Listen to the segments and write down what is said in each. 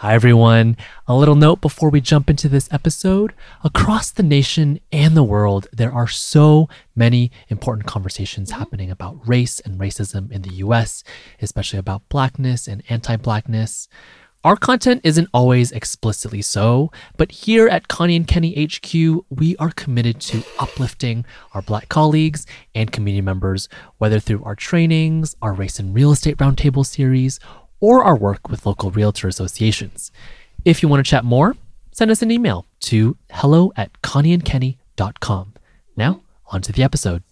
Hi, everyone. A little note before we jump into this episode. Across the nation and the world, there are so many important conversations happening about race and racism in the US, especially about blackness and anti blackness. Our content isn't always explicitly so, but here at Connie and Kenny HQ, we are committed to uplifting our Black colleagues and community members, whether through our trainings, our race and real estate roundtable series, or our work with local realtor associations. If you want to chat more, send us an email to hello at connieandkenny.com. Now, on to the episode.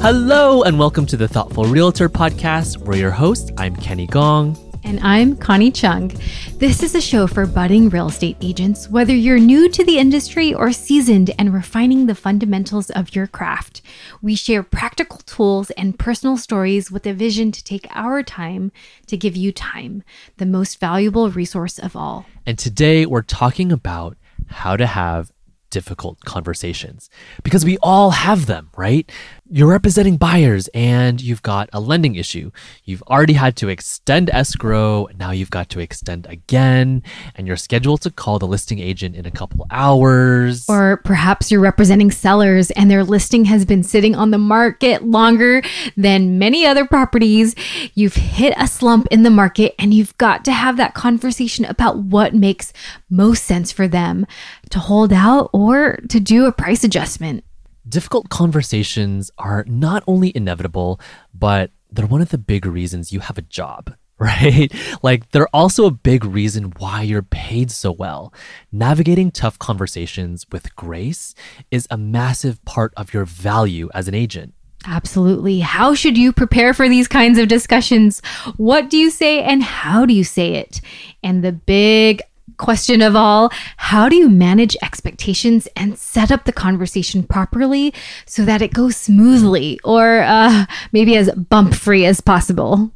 Hello, and welcome to the Thoughtful Realtor podcast. We're your host. I'm Kenny Gong. And I'm Connie Chung. This is a show for budding real estate agents, whether you're new to the industry or seasoned and refining the fundamentals of your craft. We share practical tools and personal stories with a vision to take our time to give you time, the most valuable resource of all. And today we're talking about how to have difficult conversations because we all have them, right? You're representing buyers and you've got a lending issue. You've already had to extend escrow. Now you've got to extend again, and you're scheduled to call the listing agent in a couple hours. Or perhaps you're representing sellers and their listing has been sitting on the market longer than many other properties. You've hit a slump in the market and you've got to have that conversation about what makes most sense for them to hold out or to do a price adjustment. Difficult conversations are not only inevitable, but they're one of the big reasons you have a job, right? Like they're also a big reason why you're paid so well. Navigating tough conversations with grace is a massive part of your value as an agent. Absolutely. How should you prepare for these kinds of discussions? What do you say and how do you say it? And the big question of all how do you manage expectations and set up the conversation properly so that it goes smoothly or uh, maybe as bump free as possible?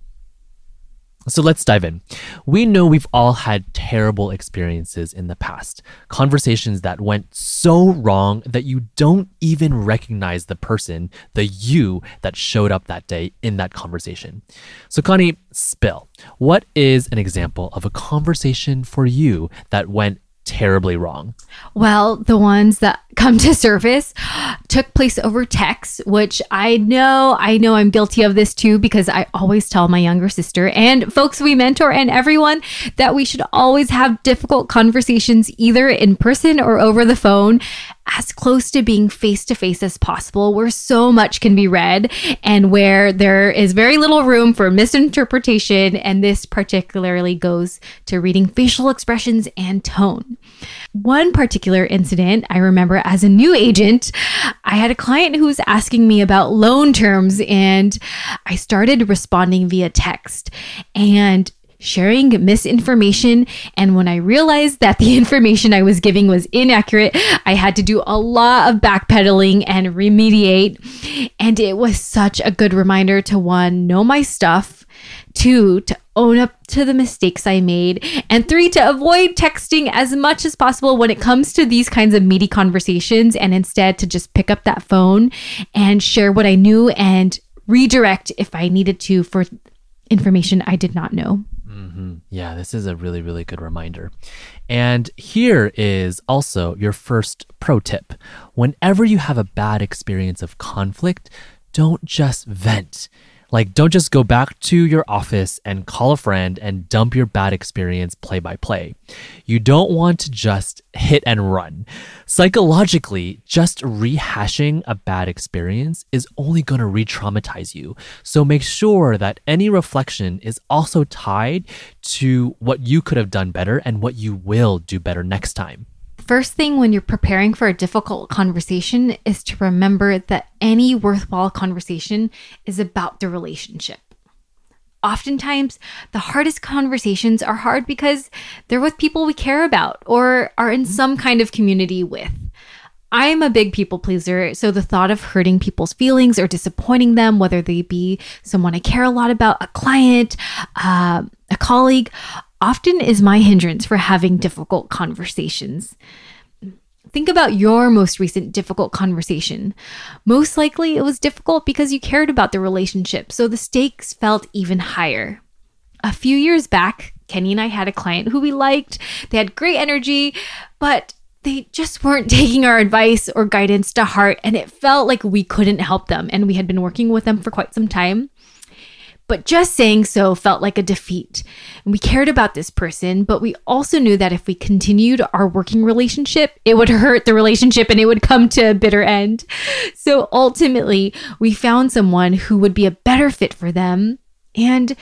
So let's dive in. We know we've all had terrible experiences in the past, conversations that went so wrong that you don't even recognize the person, the you that showed up that day in that conversation. So, Connie, spill. What is an example of a conversation for you that went terribly wrong? Well, the ones that come to surface took place over text, which I know, I know I'm guilty of this too, because I always tell my younger sister and folks we mentor and everyone that we should always have difficult conversations either in person or over the phone as close to being face to face as possible, where so much can be read and where there is very little room for misinterpretation. And this particularly goes to reading facial expressions and tone. One particular incident I remember as a new agent, I had a client who was asking me about loan terms, and I started responding via text. And sharing misinformation. And when I realized that the information I was giving was inaccurate, I had to do a lot of backpedaling and remediate. And it was such a good reminder to one, know my stuff, two, to own up to the mistakes I made, and three, to avoid texting as much as possible when it comes to these kinds of meaty conversations and instead to just pick up that phone and share what I knew and redirect if I needed to for information I did not know. Yeah, this is a really, really good reminder. And here is also your first pro tip. Whenever you have a bad experience of conflict, don't just vent. Like, don't just go back to your office and call a friend and dump your bad experience play by play. You don't want to just hit and run. Psychologically, just rehashing a bad experience is only going to re traumatize you. So make sure that any reflection is also tied to what you could have done better and what you will do better next time. First thing when you're preparing for a difficult conversation is to remember that any worthwhile conversation is about the relationship. Oftentimes, the hardest conversations are hard because they're with people we care about or are in some kind of community with. I'm a big people pleaser, so the thought of hurting people's feelings or disappointing them, whether they be someone I care a lot about, a client, uh, a colleague, often is my hindrance for having difficult conversations. think about your most recent difficult conversation. Most likely it was difficult because you cared about the relationship, so the stakes felt even higher. A few years back, Kenny and I had a client who we liked. They had great energy, but they just weren't taking our advice or guidance to heart, and it felt like we couldn't help them. And we had been working with them for quite some time. But just saying so felt like a defeat. We cared about this person, but we also knew that if we continued our working relationship, it would hurt the relationship and it would come to a bitter end. So ultimately, we found someone who would be a better fit for them and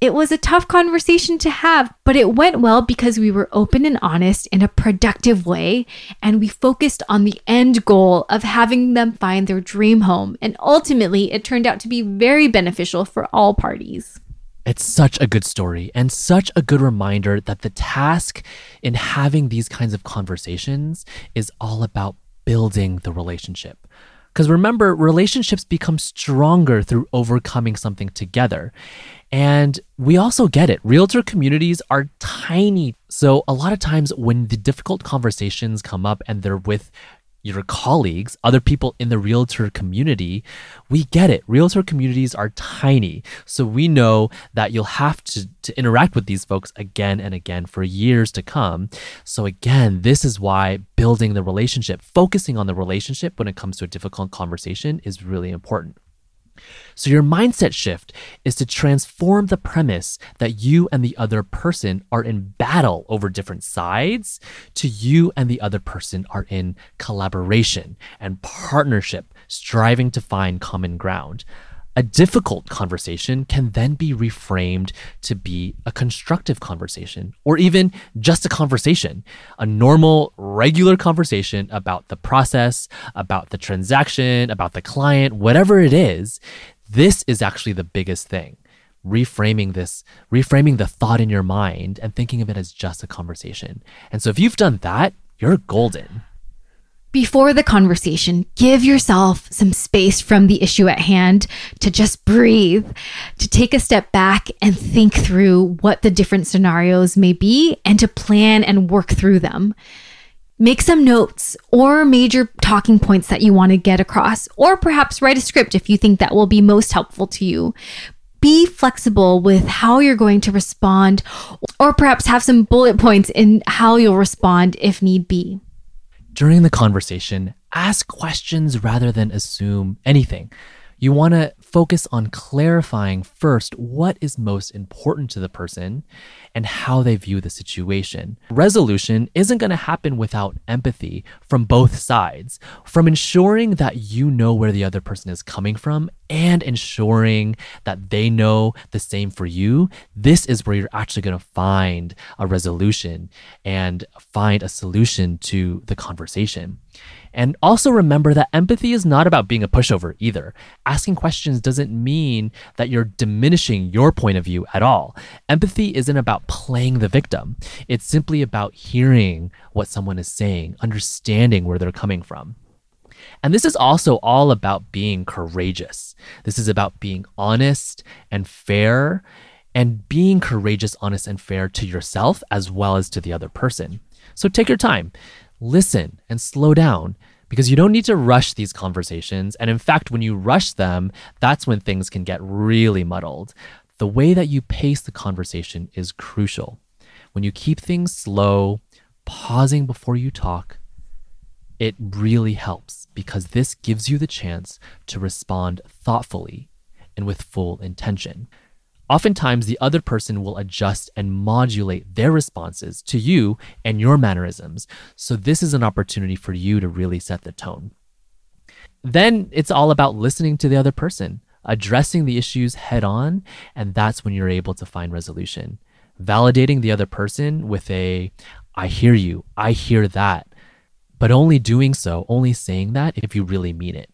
it was a tough conversation to have, but it went well because we were open and honest in a productive way. And we focused on the end goal of having them find their dream home. And ultimately, it turned out to be very beneficial for all parties. It's such a good story and such a good reminder that the task in having these kinds of conversations is all about building the relationship. Because remember, relationships become stronger through overcoming something together. And we also get it. Realtor communities are tiny. So, a lot of times when the difficult conversations come up and they're with your colleagues, other people in the realtor community, we get it. Realtor communities are tiny. So we know that you'll have to, to interact with these folks again and again for years to come. So again, this is why building the relationship, focusing on the relationship when it comes to a difficult conversation is really important. So, your mindset shift is to transform the premise that you and the other person are in battle over different sides to you and the other person are in collaboration and partnership, striving to find common ground. A difficult conversation can then be reframed to be a constructive conversation or even just a conversation, a normal, regular conversation about the process, about the transaction, about the client, whatever it is. This is actually the biggest thing. Reframing this, reframing the thought in your mind and thinking of it as just a conversation. And so if you've done that, you're golden. Before the conversation, give yourself some space from the issue at hand to just breathe, to take a step back and think through what the different scenarios may be and to plan and work through them. Make some notes or major talking points that you want to get across, or perhaps write a script if you think that will be most helpful to you. Be flexible with how you're going to respond, or perhaps have some bullet points in how you'll respond if need be. During the conversation, ask questions rather than assume anything. You want to focus on clarifying first what is most important to the person and how they view the situation. Resolution isn't going to happen without empathy from both sides, from ensuring that you know where the other person is coming from and ensuring that they know the same for you. This is where you're actually going to find a resolution and find a solution to the conversation. And also remember that empathy is not about being a pushover either. Asking questions doesn't mean that you're diminishing your point of view at all. Empathy isn't about playing the victim, it's simply about hearing what someone is saying, understanding where they're coming from. And this is also all about being courageous. This is about being honest and fair and being courageous, honest, and fair to yourself as well as to the other person. So take your time listen and slow down because you don't need to rush these conversations. And in fact, when you rush them, that's when things can get really muddled. The way that you pace the conversation is crucial. When you keep things slow, pausing before you talk, it really helps because this gives you the chance to respond thoughtfully and with full intention. Oftentimes, the other person will adjust and modulate their responses to you and your mannerisms. So, this is an opportunity for you to really set the tone. Then it's all about listening to the other person, addressing the issues head on, and that's when you're able to find resolution. Validating the other person with a, I hear you, I hear that, but only doing so, only saying that if you really mean it.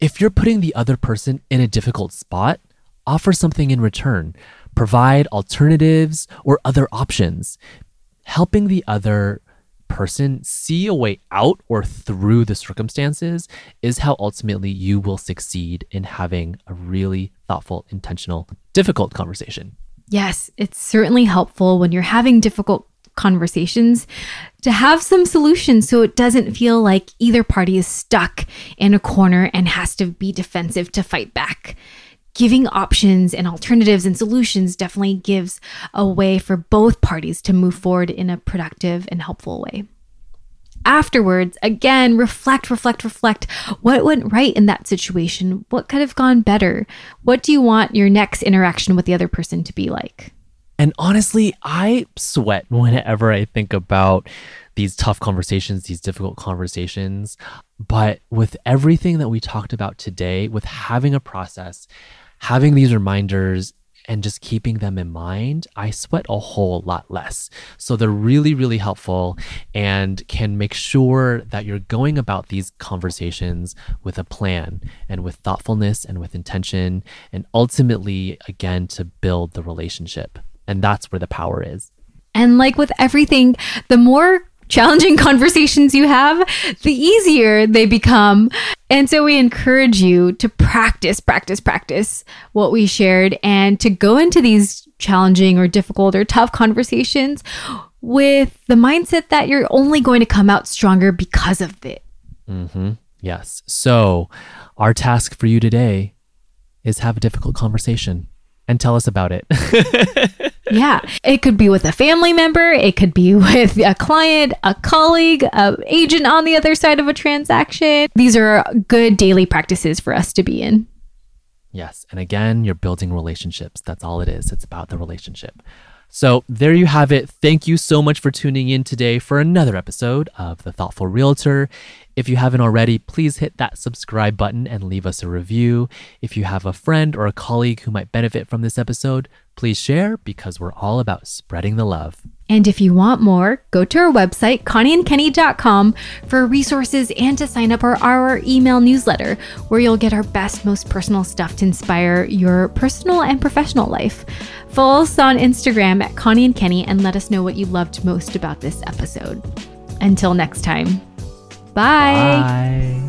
If you're putting the other person in a difficult spot, offer something in return, provide alternatives or other options. Helping the other person see a way out or through the circumstances is how ultimately you will succeed in having a really thoughtful, intentional, difficult conversation. Yes, it's certainly helpful when you're having difficult conversations to have some solutions so it doesn't feel like either party is stuck in a corner and has to be defensive to fight back. Giving options and alternatives and solutions definitely gives a way for both parties to move forward in a productive and helpful way afterwards, again, reflect, reflect, reflect. What went right in that situation? What could have gone better? What do you want your next interaction with the other person to be like? And honestly, I sweat whenever I think about these tough conversations, these difficult conversations. But with everything that we talked about today, with having a process, having these reminders, and just keeping them in mind, I sweat a whole lot less. So they're really, really helpful and can make sure that you're going about these conversations with a plan and with thoughtfulness and with intention, and ultimately, again, to build the relationship. And that's where the power is. And like with everything, the more challenging conversations you have, the easier they become. And so we encourage you to practice, practice, practice what we shared and to go into these challenging or difficult or tough conversations with the mindset that you're only going to come out stronger because of it. Mm-hmm. Yes. So, our task for you today is have a difficult conversation and tell us about it. yeah. It could be with a family member, it could be with a client, a colleague, an agent on the other side of a transaction. These are good daily practices for us to be in. Yes. And again, you're building relationships. That's all it is. It's about the relationship. So there you have it. Thank you so much for tuning in today for another episode of The Thoughtful Realtor. If you haven't already, please hit that subscribe button and leave us a review. If you have a friend or a colleague who might benefit from this episode, please share because we're all about spreading the love. And if you want more, go to our website, connieandkenny.com, for resources and to sign up for our email newsletter, where you'll get our best, most personal stuff to inspire your personal and professional life. Follow us on Instagram at Connie and Kenny and let us know what you loved most about this episode. Until next time. Bye. Bye.